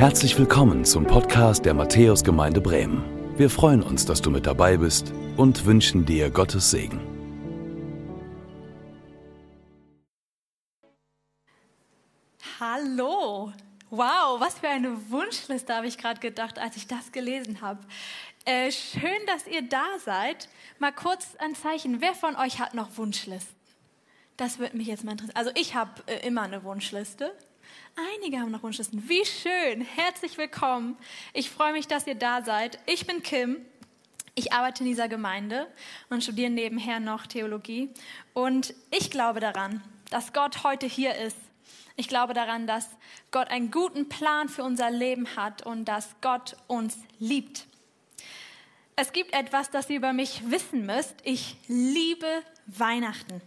Herzlich willkommen zum Podcast der Matthäusgemeinde Bremen. Wir freuen uns, dass du mit dabei bist und wünschen dir Gottes Segen. Hallo! Wow, was für eine Wunschliste habe ich gerade gedacht, als ich das gelesen habe. Äh, schön, dass ihr da seid. Mal kurz ein Zeichen. Wer von euch hat noch Wunschlisten? Das würde mich jetzt mal interessieren. Also ich habe äh, immer eine Wunschliste. Einige haben noch Wunschlisten. Wie schön. Herzlich willkommen. Ich freue mich, dass ihr da seid. Ich bin Kim. Ich arbeite in dieser Gemeinde und studiere nebenher noch Theologie. Und ich glaube daran, dass Gott heute hier ist. Ich glaube daran, dass Gott einen guten Plan für unser Leben hat und dass Gott uns liebt. Es gibt etwas, das ihr über mich wissen müsst. Ich liebe Weihnachten.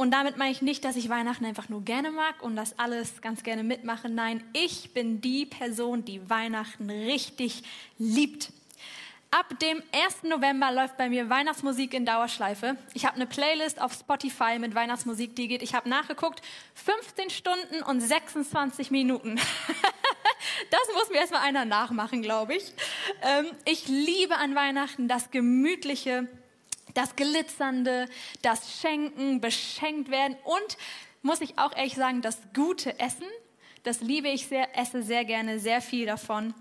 Und damit meine ich nicht, dass ich Weihnachten einfach nur gerne mag und das alles ganz gerne mitmache. Nein, ich bin die Person, die Weihnachten richtig liebt. Ab dem 1. November läuft bei mir Weihnachtsmusik in Dauerschleife. Ich habe eine Playlist auf Spotify mit Weihnachtsmusik, die geht, ich habe nachgeguckt, 15 Stunden und 26 Minuten. das muss mir erstmal einer nachmachen, glaube ich. Ähm, ich liebe an Weihnachten das Gemütliche, das Glitzernde, das Schenken, beschenkt werden und, muss ich auch ehrlich sagen, das gute Essen. Das liebe ich sehr, esse sehr gerne, sehr viel davon.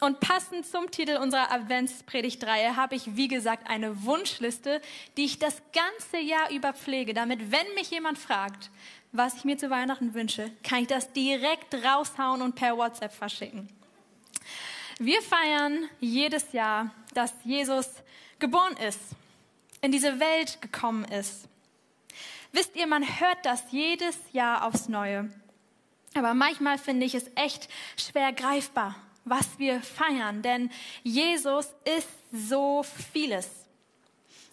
Und passend zum Titel unserer Adventspredigtreihe habe ich, wie gesagt, eine Wunschliste, die ich das ganze Jahr über pflege, damit, wenn mich jemand fragt, was ich mir zu Weihnachten wünsche, kann ich das direkt raushauen und per WhatsApp verschicken. Wir feiern jedes Jahr, dass Jesus geboren ist in diese Welt gekommen ist. Wisst ihr, man hört das jedes Jahr aufs Neue. Aber manchmal finde ich es echt schwer greifbar, was wir feiern, denn Jesus ist so vieles.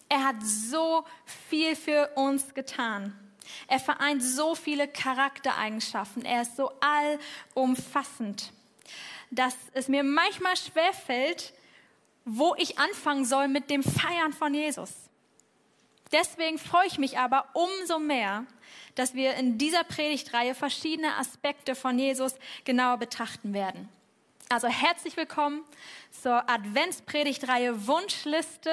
Er hat so viel für uns getan. Er vereint so viele Charaktereigenschaften. Er ist so allumfassend, dass es mir manchmal schwerfällt, wo ich anfangen soll mit dem Feiern von Jesus. Deswegen freue ich mich aber umso mehr, dass wir in dieser Predigtreihe verschiedene Aspekte von Jesus genauer betrachten werden. Also herzlich willkommen zur Adventspredigtreihe Wunschliste,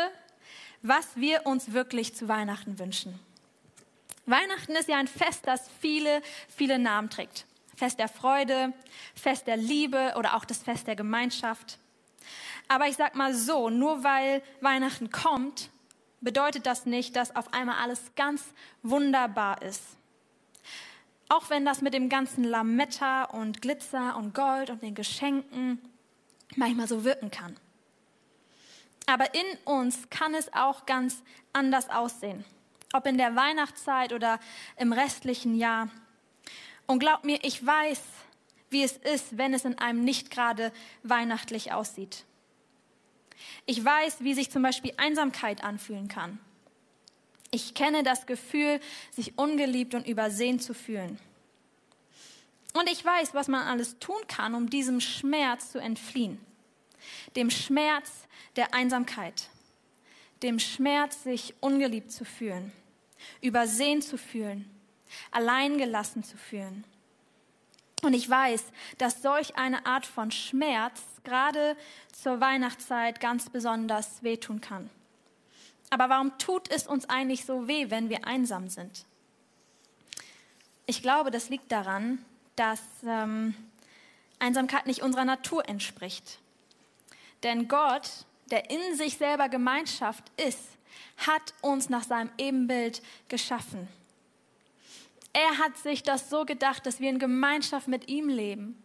was wir uns wirklich zu Weihnachten wünschen. Weihnachten ist ja ein Fest, das viele, viele Namen trägt. Fest der Freude, Fest der Liebe oder auch das Fest der Gemeinschaft. Aber ich sag mal so, nur weil Weihnachten kommt, bedeutet das nicht, dass auf einmal alles ganz wunderbar ist. Auch wenn das mit dem ganzen Lametta und Glitzer und Gold und den Geschenken manchmal so wirken kann. Aber in uns kann es auch ganz anders aussehen. Ob in der Weihnachtszeit oder im restlichen Jahr. Und glaub mir, ich weiß, wie es ist, wenn es in einem nicht gerade weihnachtlich aussieht. Ich weiß, wie sich zum Beispiel Einsamkeit anfühlen kann. Ich kenne das Gefühl, sich ungeliebt und übersehen zu fühlen. Und ich weiß, was man alles tun kann, um diesem Schmerz zu entfliehen. Dem Schmerz der Einsamkeit. Dem Schmerz, sich ungeliebt zu fühlen. Übersehen zu fühlen. Alleingelassen zu fühlen. Und ich weiß, dass solch eine Art von Schmerz gerade zur Weihnachtszeit ganz besonders wehtun kann. Aber warum tut es uns eigentlich so weh, wenn wir einsam sind? Ich glaube, das liegt daran, dass ähm, Einsamkeit nicht unserer Natur entspricht. Denn Gott, der in sich selber Gemeinschaft ist, hat uns nach seinem Ebenbild geschaffen. Er hat sich das so gedacht, dass wir in Gemeinschaft mit ihm leben.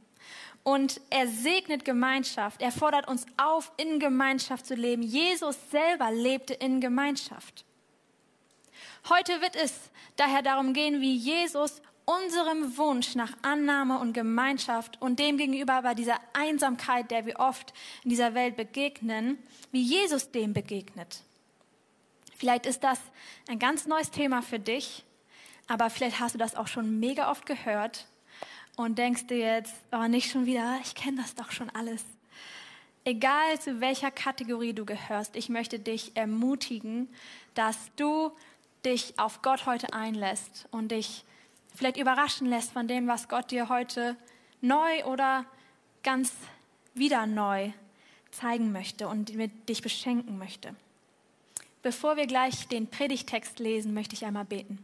Und er segnet Gemeinschaft. Er fordert uns auf, in Gemeinschaft zu leben. Jesus selber lebte in Gemeinschaft. Heute wird es daher darum gehen, wie Jesus unserem Wunsch nach Annahme und Gemeinschaft und dem gegenüber bei dieser Einsamkeit, der wir oft in dieser Welt begegnen, wie Jesus dem begegnet. Vielleicht ist das ein ganz neues Thema für dich aber vielleicht hast du das auch schon mega oft gehört und denkst dir jetzt, oh, nicht schon wieder, ich kenne das doch schon alles. Egal zu welcher Kategorie du gehörst, ich möchte dich ermutigen, dass du dich auf Gott heute einlässt und dich vielleicht überraschen lässt von dem, was Gott dir heute neu oder ganz wieder neu zeigen möchte und dich beschenken möchte. Bevor wir gleich den Predigtext lesen, möchte ich einmal beten.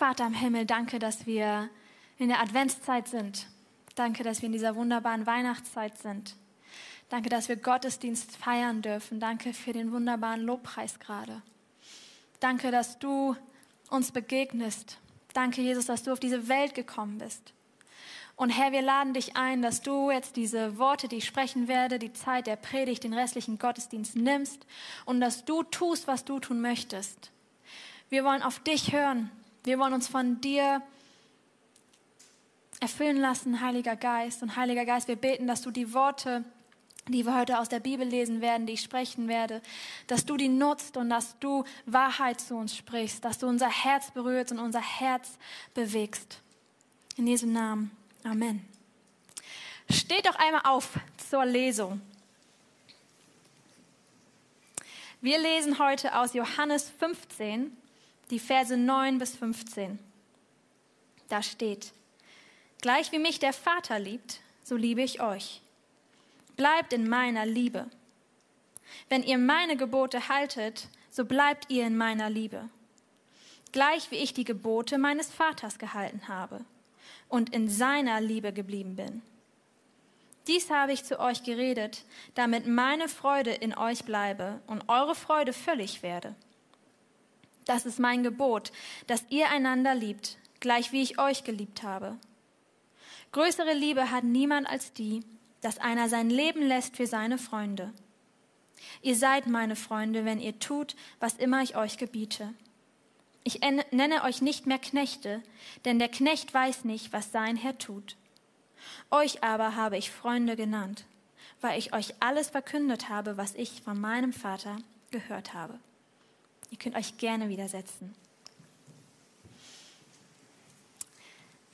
Vater im Himmel, danke, dass wir in der Adventszeit sind. Danke, dass wir in dieser wunderbaren Weihnachtszeit sind. Danke, dass wir Gottesdienst feiern dürfen. Danke für den wunderbaren Lobpreis gerade. Danke, dass du uns begegnest. Danke, Jesus, dass du auf diese Welt gekommen bist. Und Herr, wir laden dich ein, dass du jetzt diese Worte, die ich sprechen werde, die Zeit der Predigt, den restlichen Gottesdienst nimmst und dass du tust, was du tun möchtest. Wir wollen auf dich hören. Wir wollen uns von dir erfüllen lassen, Heiliger Geist. Und Heiliger Geist, wir beten, dass du die Worte, die wir heute aus der Bibel lesen werden, die ich sprechen werde, dass du die nutzt und dass du Wahrheit zu uns sprichst, dass du unser Herz berührst und unser Herz bewegst. In Jesu Namen. Amen. Steht doch einmal auf zur Lesung. Wir lesen heute aus Johannes 15, die Verse 9 bis 15. Da steht, Gleich wie mich der Vater liebt, so liebe ich euch. Bleibt in meiner Liebe. Wenn ihr meine Gebote haltet, so bleibt ihr in meiner Liebe. Gleich wie ich die Gebote meines Vaters gehalten habe und in seiner Liebe geblieben bin. Dies habe ich zu euch geredet, damit meine Freude in euch bleibe und eure Freude völlig werde. Das ist mein Gebot, dass ihr einander liebt, gleich wie ich euch geliebt habe. Größere Liebe hat niemand als die, dass einer sein Leben lässt für seine Freunde. Ihr seid meine Freunde, wenn ihr tut, was immer ich euch gebiete. Ich nenne euch nicht mehr Knechte, denn der Knecht weiß nicht, was sein Herr tut. Euch aber habe ich Freunde genannt, weil ich euch alles verkündet habe, was ich von meinem Vater gehört habe. Ihr könnt euch gerne widersetzen.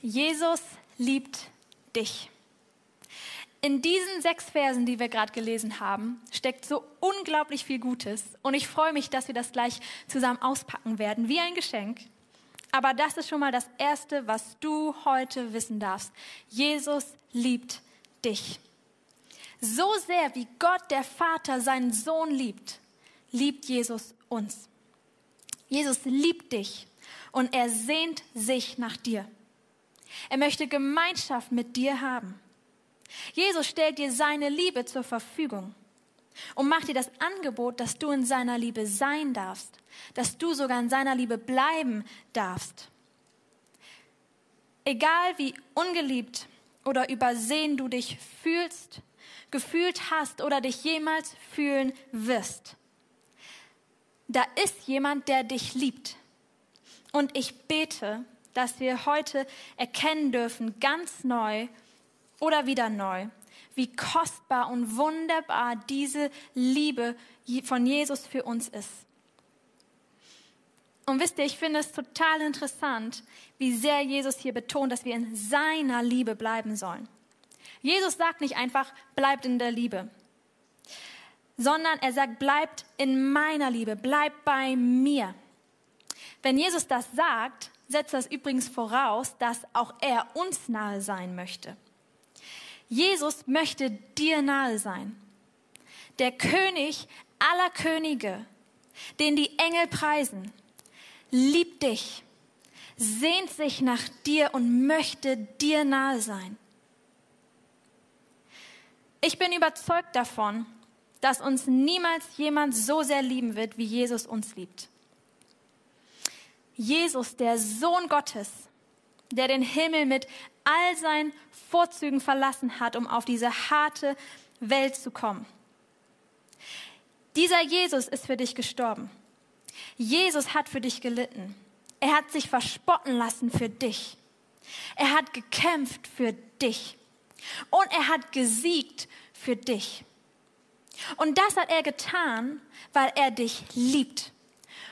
Jesus liebt dich. In diesen sechs Versen, die wir gerade gelesen haben, steckt so unglaublich viel Gutes. Und ich freue mich, dass wir das gleich zusammen auspacken werden, wie ein Geschenk. Aber das ist schon mal das Erste, was du heute wissen darfst. Jesus liebt dich. So sehr wie Gott der Vater seinen Sohn liebt, liebt Jesus uns. Jesus liebt dich und er sehnt sich nach dir. Er möchte Gemeinschaft mit dir haben. Jesus stellt dir seine Liebe zur Verfügung und macht dir das Angebot, dass du in seiner Liebe sein darfst, dass du sogar in seiner Liebe bleiben darfst. Egal wie ungeliebt oder übersehen du dich fühlst, gefühlt hast oder dich jemals fühlen wirst, da ist jemand, der dich liebt. Und ich bete, dass wir heute erkennen dürfen, ganz neu oder wieder neu, wie kostbar und wunderbar diese Liebe von Jesus für uns ist. Und wisst ihr, ich finde es total interessant, wie sehr Jesus hier betont, dass wir in seiner Liebe bleiben sollen. Jesus sagt nicht einfach, bleibt in der Liebe, sondern er sagt, bleibt in meiner Liebe, bleibt bei mir. Wenn Jesus das sagt, setzt das übrigens voraus, dass auch er uns nahe sein möchte. Jesus möchte dir nahe sein. Der König aller Könige, den die Engel preisen, liebt dich, sehnt sich nach dir und möchte dir nahe sein. Ich bin überzeugt davon, dass uns niemals jemand so sehr lieben wird, wie Jesus uns liebt. Jesus, der Sohn Gottes, der den Himmel mit all seinen Vorzügen verlassen hat, um auf diese harte Welt zu kommen. Dieser Jesus ist für dich gestorben. Jesus hat für dich gelitten. Er hat sich verspotten lassen für dich. Er hat gekämpft für dich. Und er hat gesiegt für dich. Und das hat er getan, weil er dich liebt.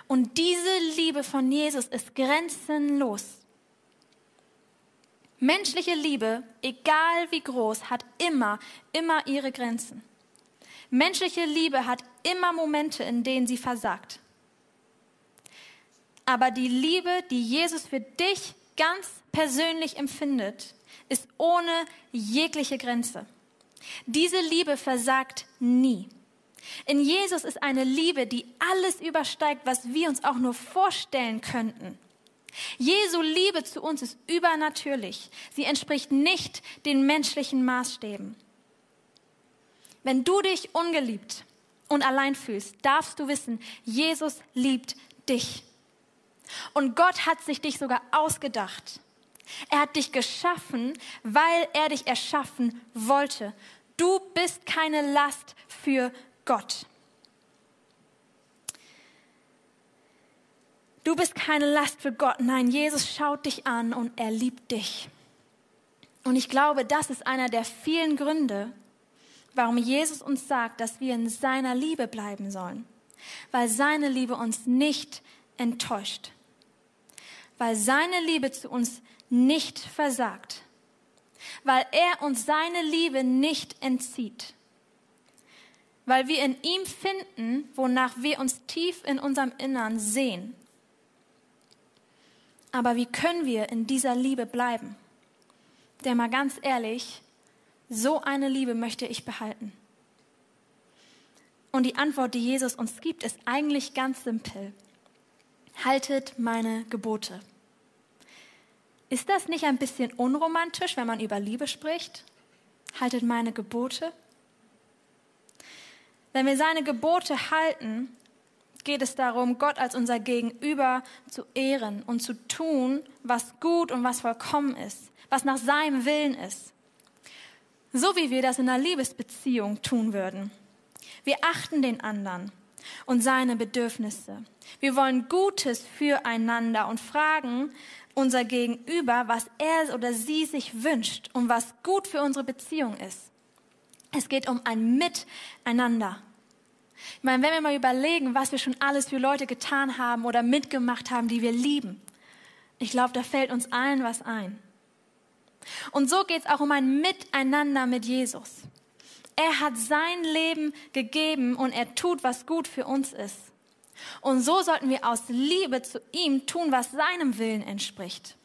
Und diese Liebe von Jesus ist grenzenlos. Menschliche Liebe, egal wie groß, hat immer, immer ihre Grenzen. Menschliche Liebe hat immer Momente, in denen sie versagt. Aber die Liebe, die Jesus für dich ganz persönlich empfindet, ist ohne jegliche Grenze. Diese Liebe versagt nie. In Jesus ist eine Liebe, die alles übersteigt, was wir uns auch nur vorstellen könnten. Jesu Liebe zu uns ist übernatürlich. Sie entspricht nicht den menschlichen Maßstäben. Wenn du dich ungeliebt und allein fühlst, darfst du wissen, Jesus liebt dich. Und Gott hat sich dich sogar ausgedacht. Er hat dich geschaffen, weil er dich erschaffen wollte. Du bist keine Last für Gott. Du bist keine Last für Gott. Nein, Jesus schaut dich an und er liebt dich. Und ich glaube, das ist einer der vielen Gründe, warum Jesus uns sagt, dass wir in seiner Liebe bleiben sollen. Weil seine Liebe uns nicht enttäuscht. Weil seine Liebe zu uns nicht versagt. Weil er uns seine Liebe nicht entzieht. Weil wir in ihm finden, wonach wir uns tief in unserem Innern sehen. Aber wie können wir in dieser Liebe bleiben? Der mal ganz ehrlich, so eine Liebe möchte ich behalten. Und die Antwort, die Jesus uns gibt, ist eigentlich ganz simpel. Haltet meine Gebote. Ist das nicht ein bisschen unromantisch, wenn man über Liebe spricht? Haltet meine Gebote. Wenn wir seine Gebote halten, geht es darum, Gott als unser Gegenüber zu ehren und zu tun, was gut und was vollkommen ist, was nach seinem Willen ist. So wie wir das in einer Liebesbeziehung tun würden. Wir achten den anderen und seine Bedürfnisse. Wir wollen Gutes füreinander und fragen unser Gegenüber, was er oder sie sich wünscht und was gut für unsere Beziehung ist. Es geht um ein Miteinander. Ich meine, wenn wir mal überlegen, was wir schon alles für Leute getan haben oder mitgemacht haben, die wir lieben, ich glaube, da fällt uns allen was ein. Und so geht es auch um ein Miteinander mit Jesus. Er hat sein Leben gegeben und er tut, was gut für uns ist. Und so sollten wir aus Liebe zu ihm tun, was seinem Willen entspricht.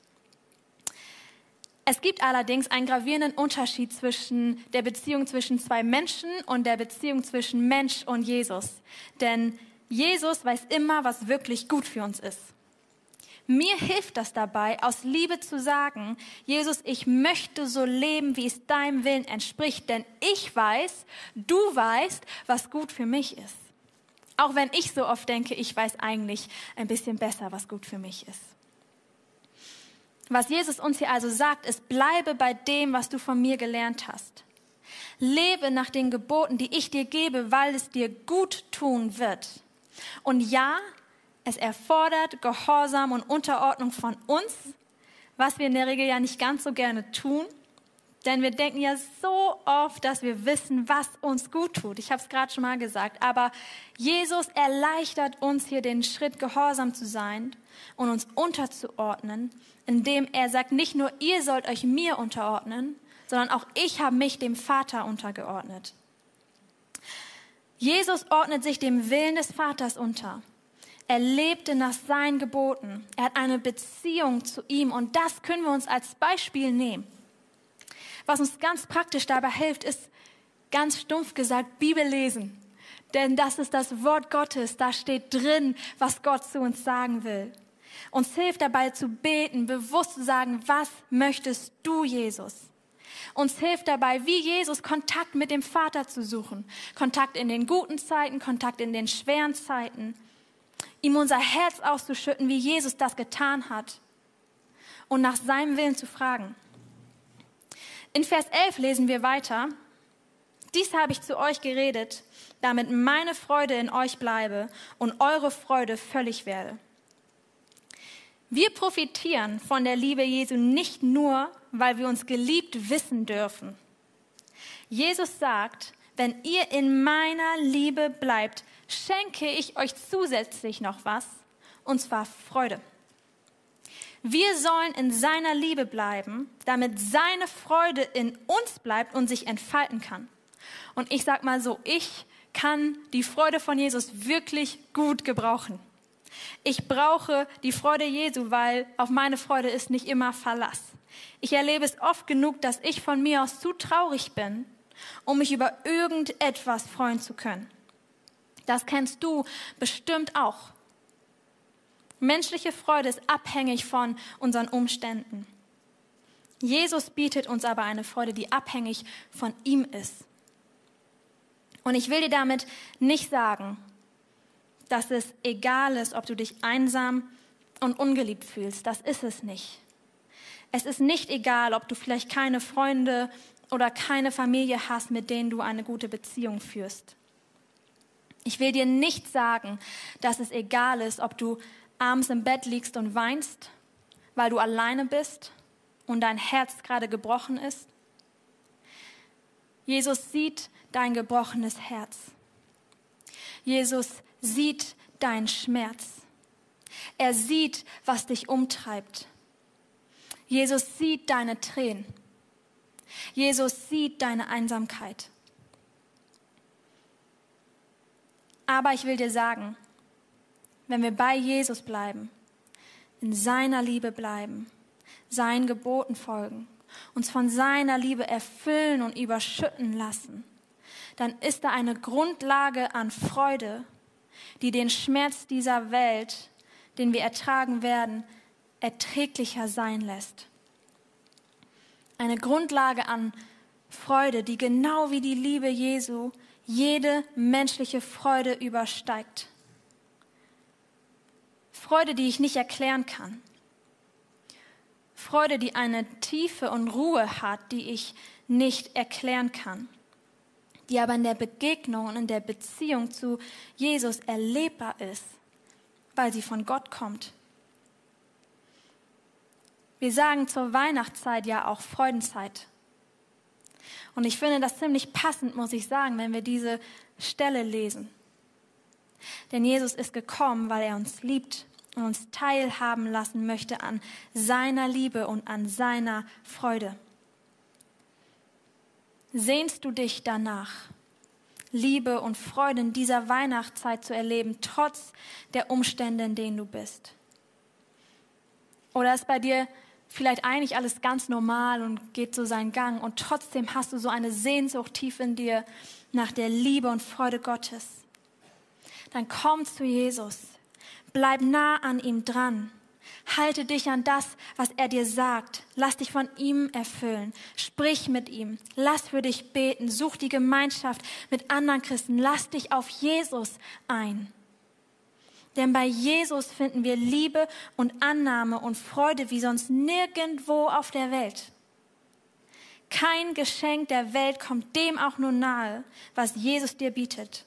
Es gibt allerdings einen gravierenden Unterschied zwischen der Beziehung zwischen zwei Menschen und der Beziehung zwischen Mensch und Jesus. Denn Jesus weiß immer, was wirklich gut für uns ist. Mir hilft das dabei, aus Liebe zu sagen, Jesus, ich möchte so leben, wie es deinem Willen entspricht, denn ich weiß, du weißt, was gut für mich ist. Auch wenn ich so oft denke, ich weiß eigentlich ein bisschen besser, was gut für mich ist. Was Jesus uns hier also sagt, ist, bleibe bei dem, was du von mir gelernt hast. Lebe nach den Geboten, die ich dir gebe, weil es dir gut tun wird. Und ja, es erfordert Gehorsam und Unterordnung von uns, was wir in der Regel ja nicht ganz so gerne tun. Denn wir denken ja so oft, dass wir wissen, was uns gut tut. Ich habe es gerade schon mal gesagt. Aber Jesus erleichtert uns hier den Schritt, gehorsam zu sein und uns unterzuordnen, indem er sagt, nicht nur ihr sollt euch mir unterordnen, sondern auch ich habe mich dem Vater untergeordnet. Jesus ordnet sich dem Willen des Vaters unter. Er lebte nach seinen Geboten. Er hat eine Beziehung zu ihm und das können wir uns als Beispiel nehmen. Was uns ganz praktisch dabei hilft, ist ganz stumpf gesagt Bibel lesen. Denn das ist das Wort Gottes. Da steht drin, was Gott zu uns sagen will. Uns hilft dabei zu beten, bewusst zu sagen, was möchtest du, Jesus? Uns hilft dabei, wie Jesus, Kontakt mit dem Vater zu suchen. Kontakt in den guten Zeiten, Kontakt in den schweren Zeiten. Ihm unser Herz auszuschütten, wie Jesus das getan hat. Und nach seinem Willen zu fragen. In Vers 11 lesen wir weiter. Dies habe ich zu euch geredet, damit meine Freude in euch bleibe und eure Freude völlig werde. Wir profitieren von der Liebe Jesu nicht nur, weil wir uns geliebt wissen dürfen. Jesus sagt, wenn ihr in meiner Liebe bleibt, schenke ich euch zusätzlich noch was, und zwar Freude. Wir sollen in seiner Liebe bleiben, damit seine Freude in uns bleibt und sich entfalten kann. Und ich sag mal so, ich kann die Freude von Jesus wirklich gut gebrauchen. Ich brauche die Freude Jesu, weil auf meine Freude ist nicht immer Verlass. Ich erlebe es oft genug, dass ich von mir aus zu traurig bin, um mich über irgendetwas freuen zu können. Das kennst du bestimmt auch. Menschliche Freude ist abhängig von unseren Umständen. Jesus bietet uns aber eine Freude, die abhängig von ihm ist. Und ich will dir damit nicht sagen, dass es egal ist, ob du dich einsam und ungeliebt fühlst. Das ist es nicht. Es ist nicht egal, ob du vielleicht keine Freunde oder keine Familie hast, mit denen du eine gute Beziehung führst. Ich will dir nicht sagen, dass es egal ist, ob du abends im Bett liegst und weinst, weil du alleine bist und dein Herz gerade gebrochen ist. Jesus sieht dein gebrochenes Herz. Jesus sieht deinen Schmerz. Er sieht, was dich umtreibt. Jesus sieht deine Tränen. Jesus sieht deine Einsamkeit. Aber ich will dir sagen, wenn wir bei Jesus bleiben, in seiner Liebe bleiben, seinen Geboten folgen, uns von seiner Liebe erfüllen und überschütten lassen, dann ist da eine Grundlage an Freude, die den Schmerz dieser Welt, den wir ertragen werden, erträglicher sein lässt. Eine Grundlage an Freude, die genau wie die Liebe Jesu jede menschliche Freude übersteigt. Freude, die ich nicht erklären kann. Freude, die eine Tiefe und Ruhe hat, die ich nicht erklären kann, die aber in der Begegnung und in der Beziehung zu Jesus erlebbar ist, weil sie von Gott kommt. Wir sagen zur Weihnachtszeit ja auch Freudenzeit. Und ich finde das ziemlich passend, muss ich sagen, wenn wir diese Stelle lesen. Denn Jesus ist gekommen, weil er uns liebt und uns teilhaben lassen möchte an seiner Liebe und an seiner Freude. Sehnst du dich danach, Liebe und Freude in dieser Weihnachtszeit zu erleben, trotz der Umstände, in denen du bist? Oder ist bei dir vielleicht eigentlich alles ganz normal und geht so seinen Gang und trotzdem hast du so eine Sehnsucht tief in dir nach der Liebe und Freude Gottes. Dann komm zu Jesus, bleib nah an ihm dran. Halte dich an das, was er dir sagt. Lass dich von ihm erfüllen. Sprich mit ihm. Lass für dich beten. Such die Gemeinschaft mit anderen Christen. Lass dich auf Jesus ein. Denn bei Jesus finden wir Liebe und Annahme und Freude wie sonst nirgendwo auf der Welt. Kein Geschenk der Welt kommt dem auch nur nahe, was Jesus dir bietet.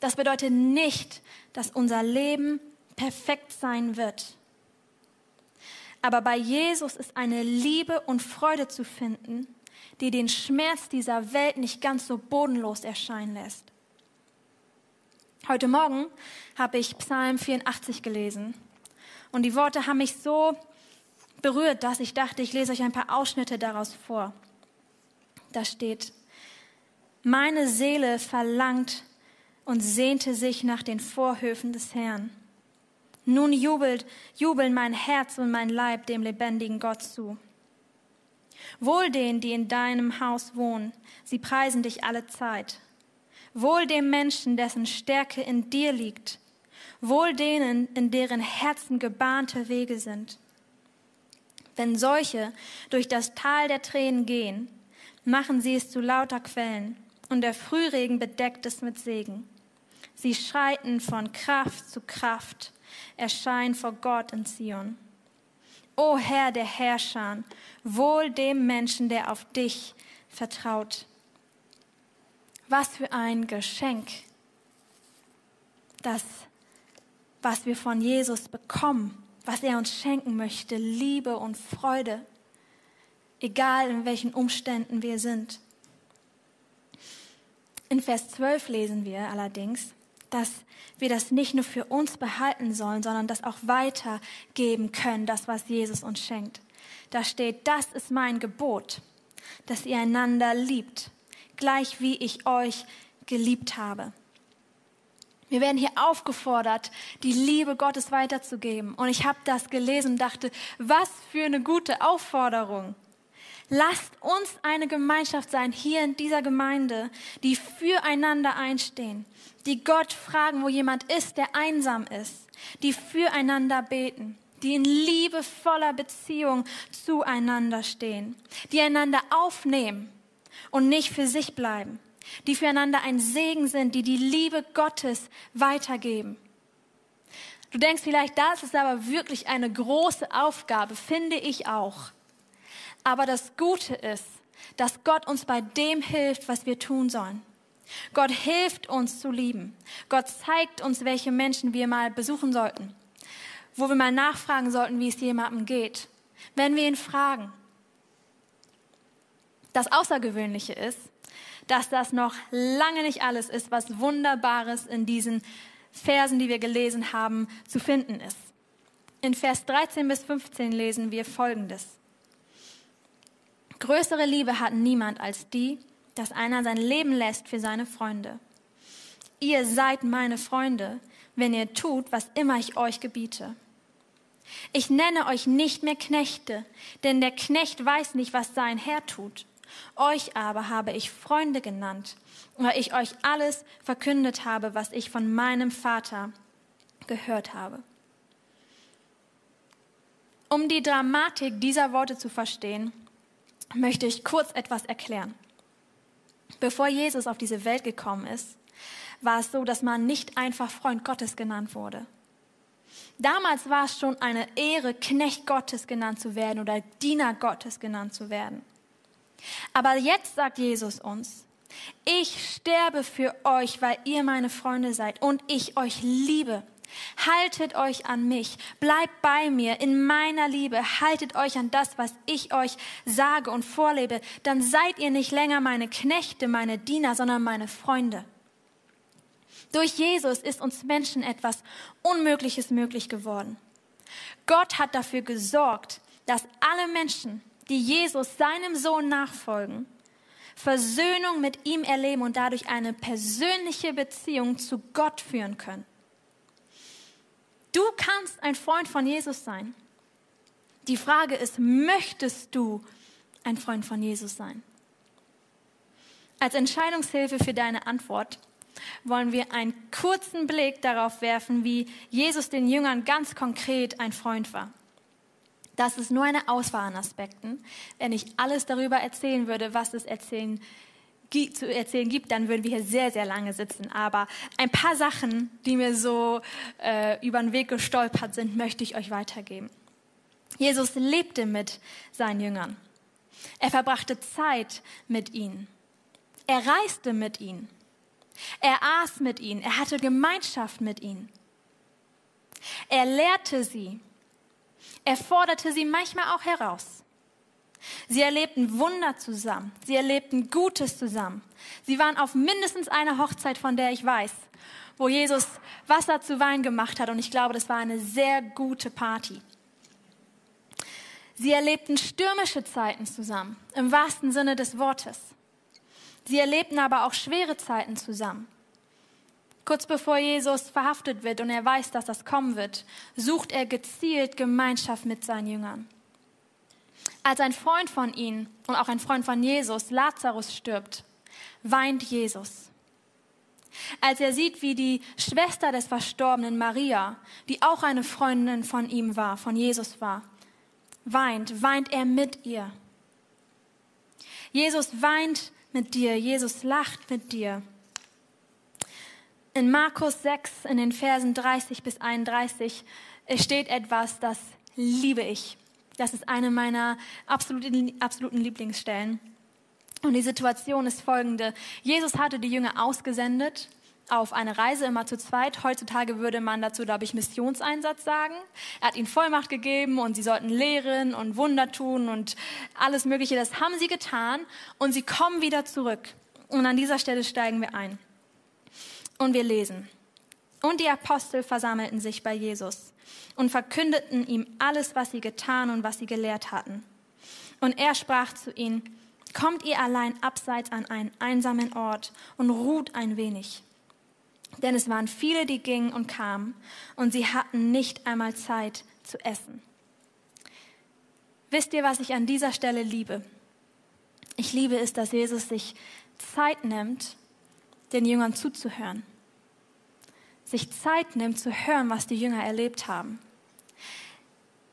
Das bedeutet nicht, dass unser Leben perfekt sein wird. Aber bei Jesus ist eine Liebe und Freude zu finden, die den Schmerz dieser Welt nicht ganz so bodenlos erscheinen lässt. Heute Morgen habe ich Psalm 84 gelesen und die Worte haben mich so berührt, dass ich dachte, ich lese euch ein paar Ausschnitte daraus vor. Da steht, meine Seele verlangt und sehnte sich nach den Vorhöfen des Herrn. Nun jubelt, jubeln mein Herz und mein Leib dem lebendigen Gott zu. Wohl denen, die in deinem Haus wohnen, sie preisen dich alle Zeit. Wohl dem Menschen, dessen Stärke in dir liegt. Wohl denen, in deren Herzen gebahnte Wege sind. Wenn solche durch das Tal der Tränen gehen, machen sie es zu lauter Quellen und der Frühregen bedeckt es mit Segen. Sie schreiten von Kraft zu Kraft, erscheinen vor Gott in Zion. O Herr der Herrscher, wohl dem Menschen, der auf dich vertraut. Was für ein Geschenk, das, was wir von Jesus bekommen, was er uns schenken möchte, Liebe und Freude, egal in welchen Umständen wir sind. In Vers 12 lesen wir allerdings, dass wir das nicht nur für uns behalten sollen, sondern das auch weitergeben können, das, was Jesus uns schenkt. Da steht, das ist mein Gebot, dass ihr einander liebt, gleich wie ich euch geliebt habe. Wir werden hier aufgefordert, die Liebe Gottes weiterzugeben. Und ich habe das gelesen und dachte, was für eine gute Aufforderung. Lasst uns eine Gemeinschaft sein hier in dieser Gemeinde, die füreinander einstehen, die Gott fragen, wo jemand ist, der einsam ist, die füreinander beten, die in liebevoller Beziehung zueinander stehen, die einander aufnehmen und nicht für sich bleiben, die füreinander ein Segen sind, die die Liebe Gottes weitergeben. Du denkst vielleicht, das ist aber wirklich eine große Aufgabe, finde ich auch. Aber das Gute ist, dass Gott uns bei dem hilft, was wir tun sollen. Gott hilft uns zu lieben. Gott zeigt uns, welche Menschen wir mal besuchen sollten, wo wir mal nachfragen sollten, wie es jemandem geht, wenn wir ihn fragen. Das Außergewöhnliche ist, dass das noch lange nicht alles ist, was Wunderbares in diesen Versen, die wir gelesen haben, zu finden ist. In Vers 13 bis 15 lesen wir Folgendes. Größere Liebe hat niemand als die, dass einer sein Leben lässt für seine Freunde. Ihr seid meine Freunde, wenn ihr tut, was immer ich euch gebiete. Ich nenne euch nicht mehr Knechte, denn der Knecht weiß nicht, was sein Herr tut. Euch aber habe ich Freunde genannt, weil ich euch alles verkündet habe, was ich von meinem Vater gehört habe. Um die Dramatik dieser Worte zu verstehen, möchte ich kurz etwas erklären. Bevor Jesus auf diese Welt gekommen ist, war es so, dass man nicht einfach Freund Gottes genannt wurde. Damals war es schon eine Ehre, Knecht Gottes genannt zu werden oder Diener Gottes genannt zu werden. Aber jetzt sagt Jesus uns, ich sterbe für euch, weil ihr meine Freunde seid und ich euch liebe. Haltet euch an mich, bleibt bei mir in meiner Liebe, haltet euch an das, was ich euch sage und vorlebe, dann seid ihr nicht länger meine Knechte, meine Diener, sondern meine Freunde. Durch Jesus ist uns Menschen etwas Unmögliches möglich geworden. Gott hat dafür gesorgt, dass alle Menschen, die Jesus, seinem Sohn nachfolgen, Versöhnung mit ihm erleben und dadurch eine persönliche Beziehung zu Gott führen können. Du kannst ein Freund von Jesus sein. Die Frage ist, möchtest du ein Freund von Jesus sein? Als Entscheidungshilfe für deine Antwort wollen wir einen kurzen Blick darauf werfen, wie Jesus den Jüngern ganz konkret ein Freund war. Das ist nur eine Auswahl an Aspekten. Wenn ich alles darüber erzählen würde, was es erzählen zu erzählen gibt, dann würden wir hier sehr, sehr lange sitzen. Aber ein paar Sachen, die mir so äh, über den Weg gestolpert sind, möchte ich euch weitergeben. Jesus lebte mit seinen Jüngern. Er verbrachte Zeit mit ihnen. Er reiste mit ihnen. Er aß mit ihnen. Er hatte Gemeinschaft mit ihnen. Er lehrte sie. Er forderte sie manchmal auch heraus. Sie erlebten Wunder zusammen. Sie erlebten Gutes zusammen. Sie waren auf mindestens einer Hochzeit, von der ich weiß, wo Jesus Wasser zu Wein gemacht hat. Und ich glaube, das war eine sehr gute Party. Sie erlebten stürmische Zeiten zusammen, im wahrsten Sinne des Wortes. Sie erlebten aber auch schwere Zeiten zusammen. Kurz bevor Jesus verhaftet wird und er weiß, dass das kommen wird, sucht er gezielt Gemeinschaft mit seinen Jüngern. Als ein Freund von ihnen und auch ein Freund von Jesus, Lazarus, stirbt, weint Jesus. Als er sieht, wie die Schwester des Verstorbenen Maria, die auch eine Freundin von ihm war, von Jesus war, weint, weint er mit ihr. Jesus weint mit dir, Jesus lacht mit dir. In Markus 6, in den Versen 30 bis 31, steht etwas, das liebe ich. Das ist eine meiner absoluten, absoluten Lieblingsstellen. Und die Situation ist folgende. Jesus hatte die Jünger ausgesendet auf eine Reise immer zu zweit. Heutzutage würde man dazu, glaube ich, Missionseinsatz sagen. Er hat ihnen Vollmacht gegeben und sie sollten lehren und Wunder tun und alles Mögliche. Das haben sie getan und sie kommen wieder zurück. Und an dieser Stelle steigen wir ein. Und wir lesen. Und die Apostel versammelten sich bei Jesus und verkündeten ihm alles, was sie getan und was sie gelehrt hatten. Und er sprach zu ihnen, Kommt ihr allein abseits an einen einsamen Ort und ruht ein wenig. Denn es waren viele, die gingen und kamen, und sie hatten nicht einmal Zeit zu essen. Wisst ihr, was ich an dieser Stelle liebe? Ich liebe es, dass Jesus sich Zeit nimmt, den Jüngern zuzuhören. Sich Zeit nimmt zu hören, was die Jünger erlebt haben.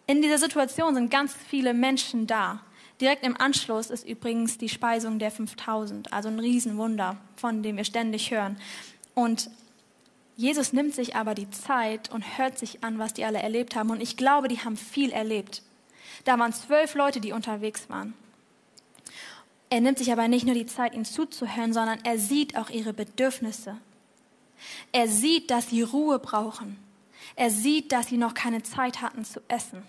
In dieser Situation sind ganz viele Menschen da. Direkt im Anschluss ist übrigens die Speisung der 5000, also ein Riesenwunder, von dem wir ständig hören. Und Jesus nimmt sich aber die Zeit und hört sich an, was die alle erlebt haben. Und ich glaube, die haben viel erlebt. Da waren zwölf Leute, die unterwegs waren. Er nimmt sich aber nicht nur die Zeit, ihnen zuzuhören, sondern er sieht auch ihre Bedürfnisse. Er sieht, dass sie Ruhe brauchen. Er sieht, dass sie noch keine Zeit hatten zu essen.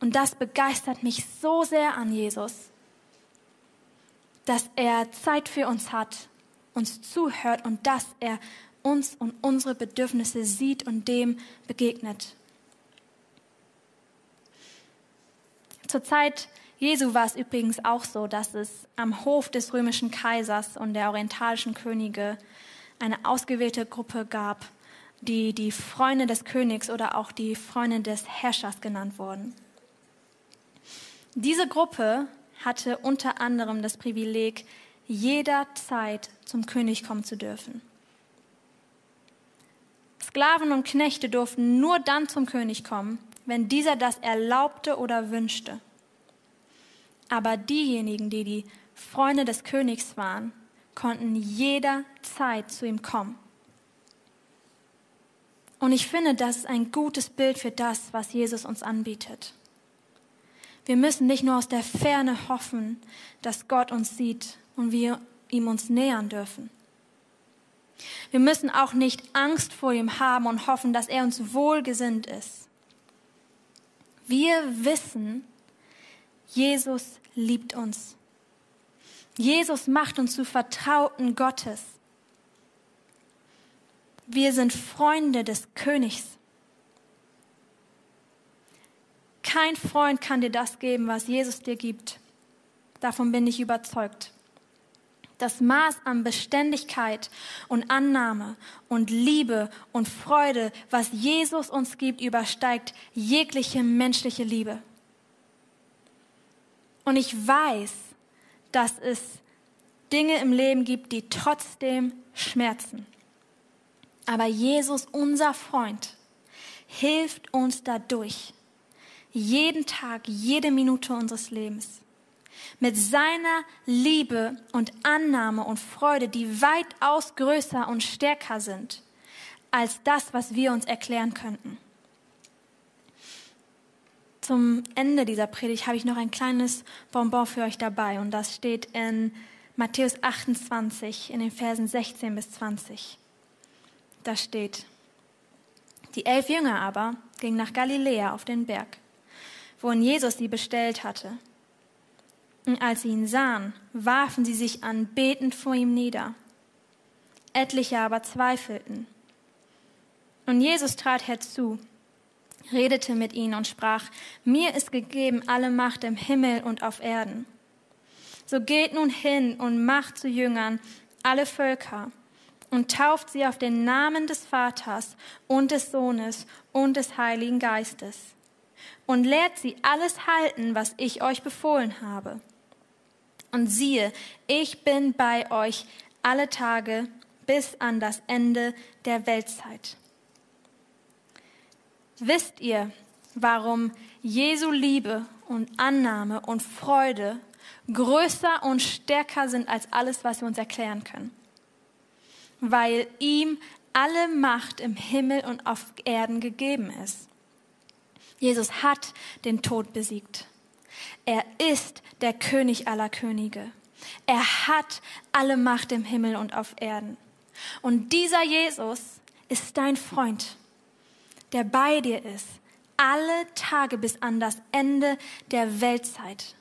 Und das begeistert mich so sehr an Jesus, dass er Zeit für uns hat, uns zuhört und dass er uns und unsere Bedürfnisse sieht und dem begegnet. Zur Zeit Jesu war es übrigens auch so, dass es am Hof des römischen Kaisers und der orientalischen Könige eine ausgewählte Gruppe gab, die die Freunde des Königs oder auch die Freunde des Herrschers genannt wurden. Diese Gruppe hatte unter anderem das Privileg, jederzeit zum König kommen zu dürfen. Sklaven und Knechte durften nur dann zum König kommen, wenn dieser das erlaubte oder wünschte. Aber diejenigen, die die Freunde des Königs waren, konnten jederzeit zu ihm kommen. Und ich finde, das ist ein gutes Bild für das, was Jesus uns anbietet. Wir müssen nicht nur aus der Ferne hoffen, dass Gott uns sieht und wir ihm uns nähern dürfen. Wir müssen auch nicht Angst vor ihm haben und hoffen, dass er uns wohlgesinnt ist. Wir wissen, Jesus liebt uns. Jesus macht uns zu Vertrauten Gottes. Wir sind Freunde des Königs. Kein Freund kann dir das geben, was Jesus dir gibt. Davon bin ich überzeugt. Das Maß an Beständigkeit und Annahme und Liebe und Freude, was Jesus uns gibt, übersteigt jegliche menschliche Liebe. Und ich weiß, dass es Dinge im Leben gibt, die trotzdem schmerzen. Aber Jesus, unser Freund, hilft uns dadurch. Jeden Tag, jede Minute unseres Lebens. Mit seiner Liebe und Annahme und Freude, die weitaus größer und stärker sind als das, was wir uns erklären könnten. Zum Ende dieser Predigt habe ich noch ein kleines Bonbon für euch dabei und das steht in Matthäus 28 in den Versen 16 bis 20. Da steht, die elf Jünger aber gingen nach Galiläa auf den Berg, wohin Jesus sie bestellt hatte. Und als sie ihn sahen, warfen sie sich anbetend vor ihm nieder. Etliche aber zweifelten. Und Jesus trat herzu redete mit ihnen und sprach, mir ist gegeben alle Macht im Himmel und auf Erden. So geht nun hin und macht zu Jüngern alle Völker und tauft sie auf den Namen des Vaters und des Sohnes und des Heiligen Geistes und lehrt sie alles halten, was ich euch befohlen habe. Und siehe, ich bin bei euch alle Tage bis an das Ende der Weltzeit. Wisst ihr, warum Jesu Liebe und Annahme und Freude größer und stärker sind als alles, was wir uns erklären können? Weil ihm alle Macht im Himmel und auf Erden gegeben ist. Jesus hat den Tod besiegt. Er ist der König aller Könige. Er hat alle Macht im Himmel und auf Erden. Und dieser Jesus ist dein Freund der bei dir ist, alle Tage bis an das Ende der Weltzeit.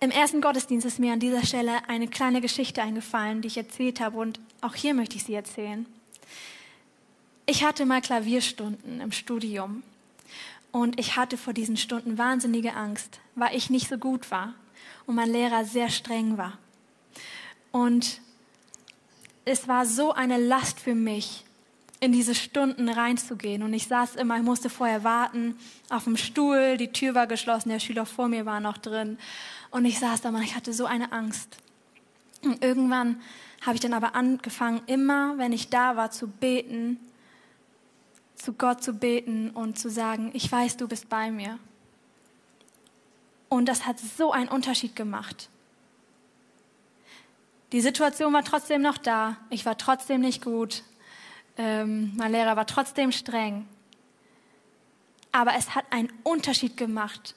Im ersten Gottesdienst ist mir an dieser Stelle eine kleine Geschichte eingefallen, die ich erzählt habe und auch hier möchte ich sie erzählen. Ich hatte mal Klavierstunden im Studium und ich hatte vor diesen Stunden wahnsinnige Angst, weil ich nicht so gut war und mein Lehrer sehr streng war. Und es war so eine Last für mich, in diese Stunden reinzugehen. Und ich saß immer, ich musste vorher warten auf dem Stuhl, die Tür war geschlossen, der Schüler vor mir war noch drin. Und ich saß da und ich hatte so eine Angst. Und irgendwann habe ich dann aber angefangen, immer wenn ich da war, zu beten, zu Gott zu beten und zu sagen, ich weiß, du bist bei mir. Und das hat so einen Unterschied gemacht. Die Situation war trotzdem noch da. Ich war trotzdem nicht gut. Ähm, mein Lehrer war trotzdem streng. Aber es hat einen Unterschied gemacht,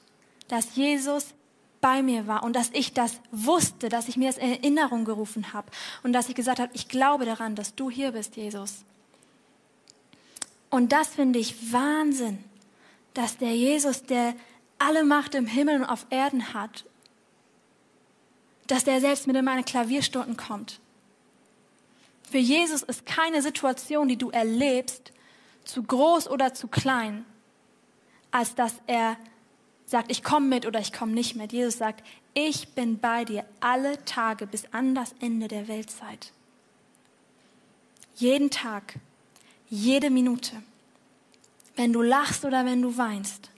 dass Jesus bei mir war und dass ich das wusste, dass ich mir das in Erinnerung gerufen habe und dass ich gesagt habe, ich glaube daran, dass du hier bist, Jesus. Und das finde ich Wahnsinn, dass der Jesus, der alle Macht im Himmel und auf Erden hat, dass der selbst mit in meine Klavierstunden kommt. Für Jesus ist keine Situation, die du erlebst, zu groß oder zu klein, als dass er sagt, ich komme mit oder ich komme nicht mit. Jesus sagt, ich bin bei dir alle Tage bis an das Ende der Weltzeit. Jeden Tag, jede Minute. Wenn du lachst oder wenn du weinst.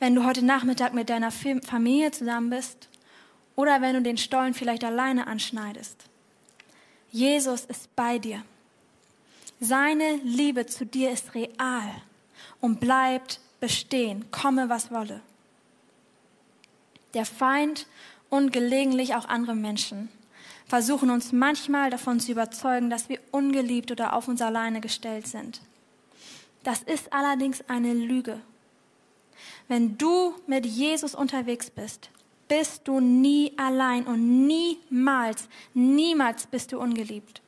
Wenn du heute Nachmittag mit deiner Familie zusammen bist oder wenn du den Stollen vielleicht alleine anschneidest. Jesus ist bei dir. Seine Liebe zu dir ist real und bleibt bestehen, komme was wolle. Der Feind und gelegentlich auch andere Menschen versuchen uns manchmal davon zu überzeugen, dass wir ungeliebt oder auf uns alleine gestellt sind. Das ist allerdings eine Lüge. Wenn du mit Jesus unterwegs bist, bist du nie allein und niemals, niemals bist du ungeliebt.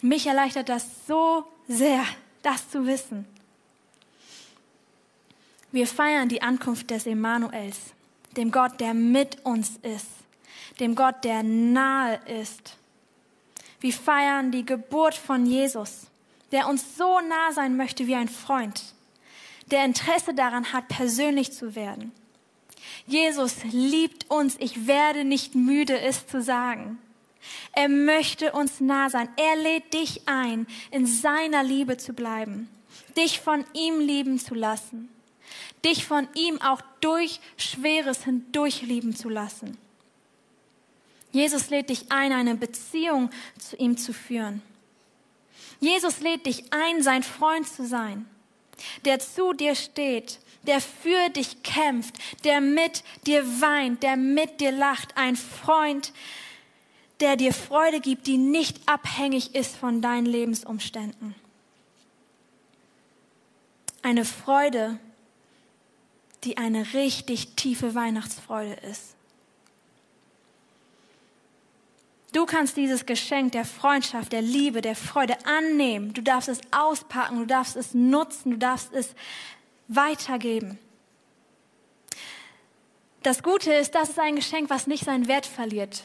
Mich erleichtert das so sehr, das zu wissen. Wir feiern die Ankunft des Emanuels, dem Gott, der mit uns ist, dem Gott, der nahe ist. Wir feiern die Geburt von Jesus, der uns so nah sein möchte wie ein Freund, der Interesse daran hat, persönlich zu werden. Jesus liebt uns, ich werde nicht müde, es zu sagen. Er möchte uns nah sein. Er lädt dich ein, in seiner Liebe zu bleiben, dich von ihm lieben zu lassen dich von ihm auch durch Schweres hindurch lieben zu lassen. Jesus lädt dich ein, eine Beziehung zu ihm zu führen. Jesus lädt dich ein, sein Freund zu sein, der zu dir steht, der für dich kämpft, der mit dir weint, der mit dir lacht, ein Freund, der dir Freude gibt, die nicht abhängig ist von deinen Lebensumständen. Eine Freude, die eine richtig tiefe Weihnachtsfreude ist. Du kannst dieses Geschenk der Freundschaft, der Liebe, der Freude annehmen. Du darfst es auspacken, du darfst es nutzen, du darfst es weitergeben. Das Gute ist, das ist ein Geschenk, was nicht seinen Wert verliert,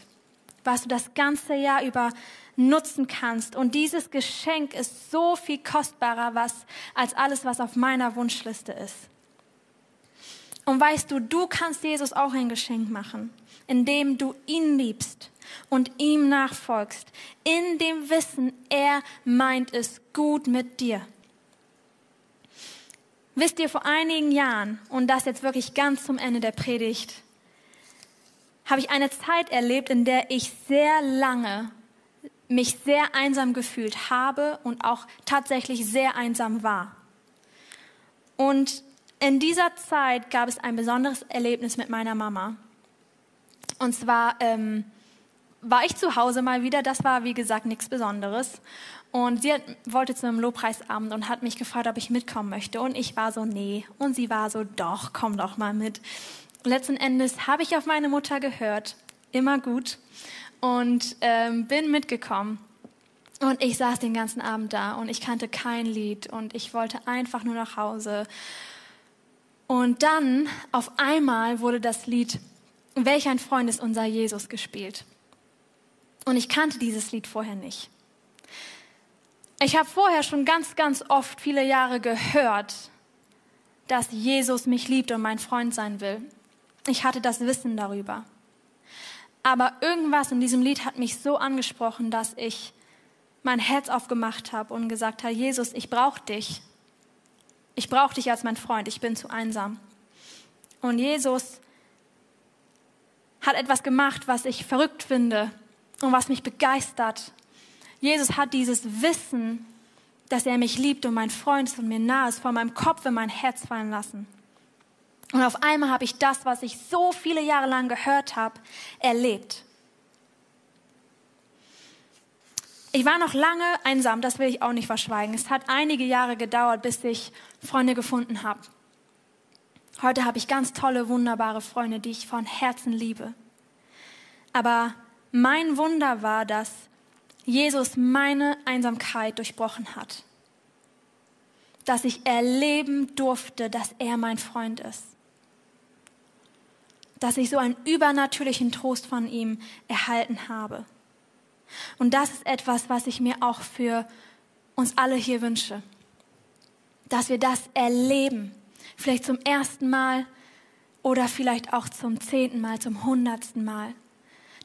was du das ganze Jahr über nutzen kannst. Und dieses Geschenk ist so viel kostbarer was, als alles, was auf meiner Wunschliste ist. Und weißt du, du kannst Jesus auch ein Geschenk machen, indem du ihn liebst und ihm nachfolgst, in dem Wissen, er meint es gut mit dir. Wisst ihr, vor einigen Jahren, und das jetzt wirklich ganz zum Ende der Predigt, habe ich eine Zeit erlebt, in der ich sehr lange mich sehr einsam gefühlt habe und auch tatsächlich sehr einsam war. Und in dieser Zeit gab es ein besonderes Erlebnis mit meiner Mama. Und zwar ähm, war ich zu Hause mal wieder. Das war, wie gesagt, nichts Besonderes. Und sie hat, wollte zu einem Lobpreisabend und hat mich gefragt, ob ich mitkommen möchte. Und ich war so, nee. Und sie war so, doch, komm doch mal mit. Letzten Endes habe ich auf meine Mutter gehört. Immer gut. Und ähm, bin mitgekommen. Und ich saß den ganzen Abend da und ich kannte kein Lied und ich wollte einfach nur nach Hause. Und dann auf einmal wurde das Lied Welch ein Freund ist unser Jesus gespielt. Und ich kannte dieses Lied vorher nicht. Ich habe vorher schon ganz, ganz oft viele Jahre gehört, dass Jesus mich liebt und mein Freund sein will. Ich hatte das Wissen darüber. Aber irgendwas in diesem Lied hat mich so angesprochen, dass ich mein Herz aufgemacht habe und gesagt habe, Jesus, ich brauche dich. Ich brauche dich als mein Freund, ich bin zu einsam. Und Jesus hat etwas gemacht, was ich verrückt finde und was mich begeistert. Jesus hat dieses Wissen, dass er mich liebt und mein Freund ist und mir nah ist, vor meinem Kopf in mein Herz fallen lassen. Und auf einmal habe ich das, was ich so viele Jahre lang gehört habe, erlebt. Ich war noch lange einsam, das will ich auch nicht verschweigen. Es hat einige Jahre gedauert, bis ich Freunde gefunden habe. Heute habe ich ganz tolle, wunderbare Freunde, die ich von Herzen liebe. Aber mein Wunder war, dass Jesus meine Einsamkeit durchbrochen hat. Dass ich erleben durfte, dass er mein Freund ist. Dass ich so einen übernatürlichen Trost von ihm erhalten habe. Und das ist etwas, was ich mir auch für uns alle hier wünsche. Dass wir das erleben. Vielleicht zum ersten Mal oder vielleicht auch zum zehnten Mal, zum hundertsten Mal.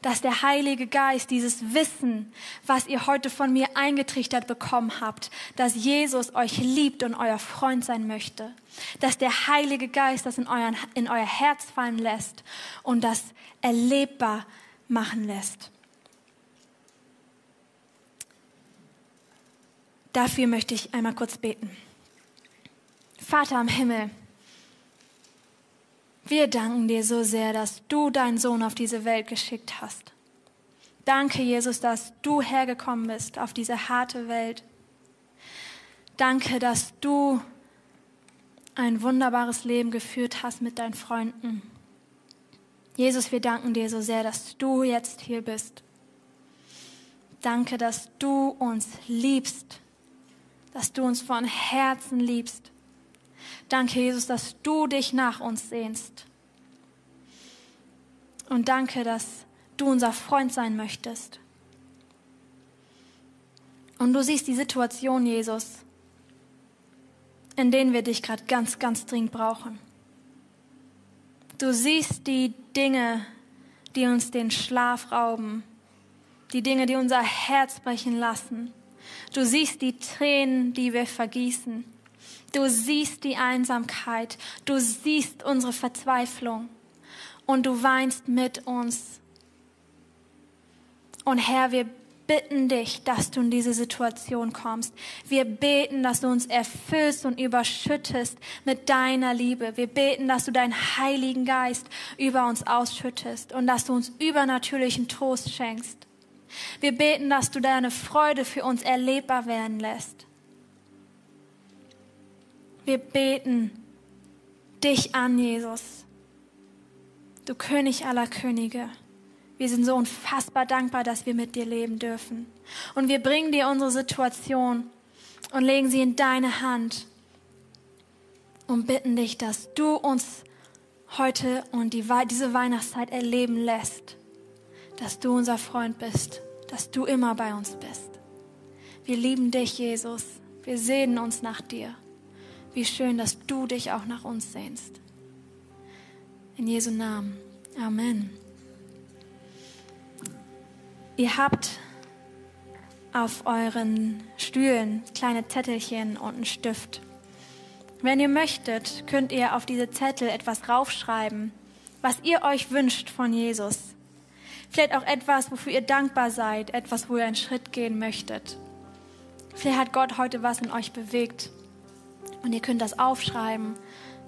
Dass der Heilige Geist dieses Wissen, was ihr heute von mir eingetrichtert bekommen habt, dass Jesus euch liebt und euer Freund sein möchte. Dass der Heilige Geist das in, euren, in euer Herz fallen lässt und das erlebbar machen lässt. Dafür möchte ich einmal kurz beten. Vater im Himmel, wir danken dir so sehr, dass du deinen Sohn auf diese Welt geschickt hast. Danke, Jesus, dass du hergekommen bist auf diese harte Welt. Danke, dass du ein wunderbares Leben geführt hast mit deinen Freunden. Jesus, wir danken dir so sehr, dass du jetzt hier bist. Danke, dass du uns liebst dass du uns von Herzen liebst. Danke, Jesus, dass du dich nach uns sehnst. Und danke, dass du unser Freund sein möchtest. Und du siehst die Situation, Jesus, in denen wir dich gerade ganz, ganz dringend brauchen. Du siehst die Dinge, die uns den Schlaf rauben, die Dinge, die unser Herz brechen lassen Du siehst die Tränen, die wir vergießen. Du siehst die Einsamkeit. Du siehst unsere Verzweiflung. Und du weinst mit uns. Und Herr, wir bitten dich, dass du in diese Situation kommst. Wir beten, dass du uns erfüllst und überschüttest mit deiner Liebe. Wir beten, dass du deinen Heiligen Geist über uns ausschüttest und dass du uns übernatürlichen Trost schenkst. Wir beten, dass du deine Freude für uns erlebbar werden lässt. Wir beten dich an, Jesus. Du König aller Könige. Wir sind so unfassbar dankbar, dass wir mit dir leben dürfen. Und wir bringen dir unsere Situation und legen sie in deine Hand und bitten dich, dass du uns heute und die, diese Weihnachtszeit erleben lässt dass du unser Freund bist, dass du immer bei uns bist. Wir lieben dich, Jesus. Wir sehnen uns nach dir. Wie schön, dass du dich auch nach uns sehnst. In Jesu Namen. Amen. Ihr habt auf euren Stühlen kleine Zettelchen und einen Stift. Wenn ihr möchtet, könnt ihr auf diese Zettel etwas raufschreiben, was ihr euch wünscht von Jesus. Vielleicht auch etwas, wofür ihr dankbar seid, etwas, wo ihr einen Schritt gehen möchtet. Vielleicht hat Gott heute was in euch bewegt und ihr könnt das aufschreiben,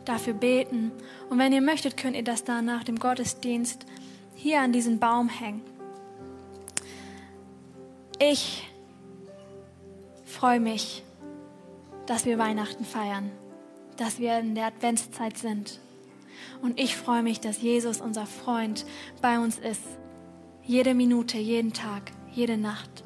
dafür beten. Und wenn ihr möchtet, könnt ihr das dann nach dem Gottesdienst hier an diesen Baum hängen. Ich freue mich, dass wir Weihnachten feiern, dass wir in der Adventszeit sind. Und ich freue mich, dass Jesus, unser Freund, bei uns ist jede Minute, jeden Tag, jede Nacht.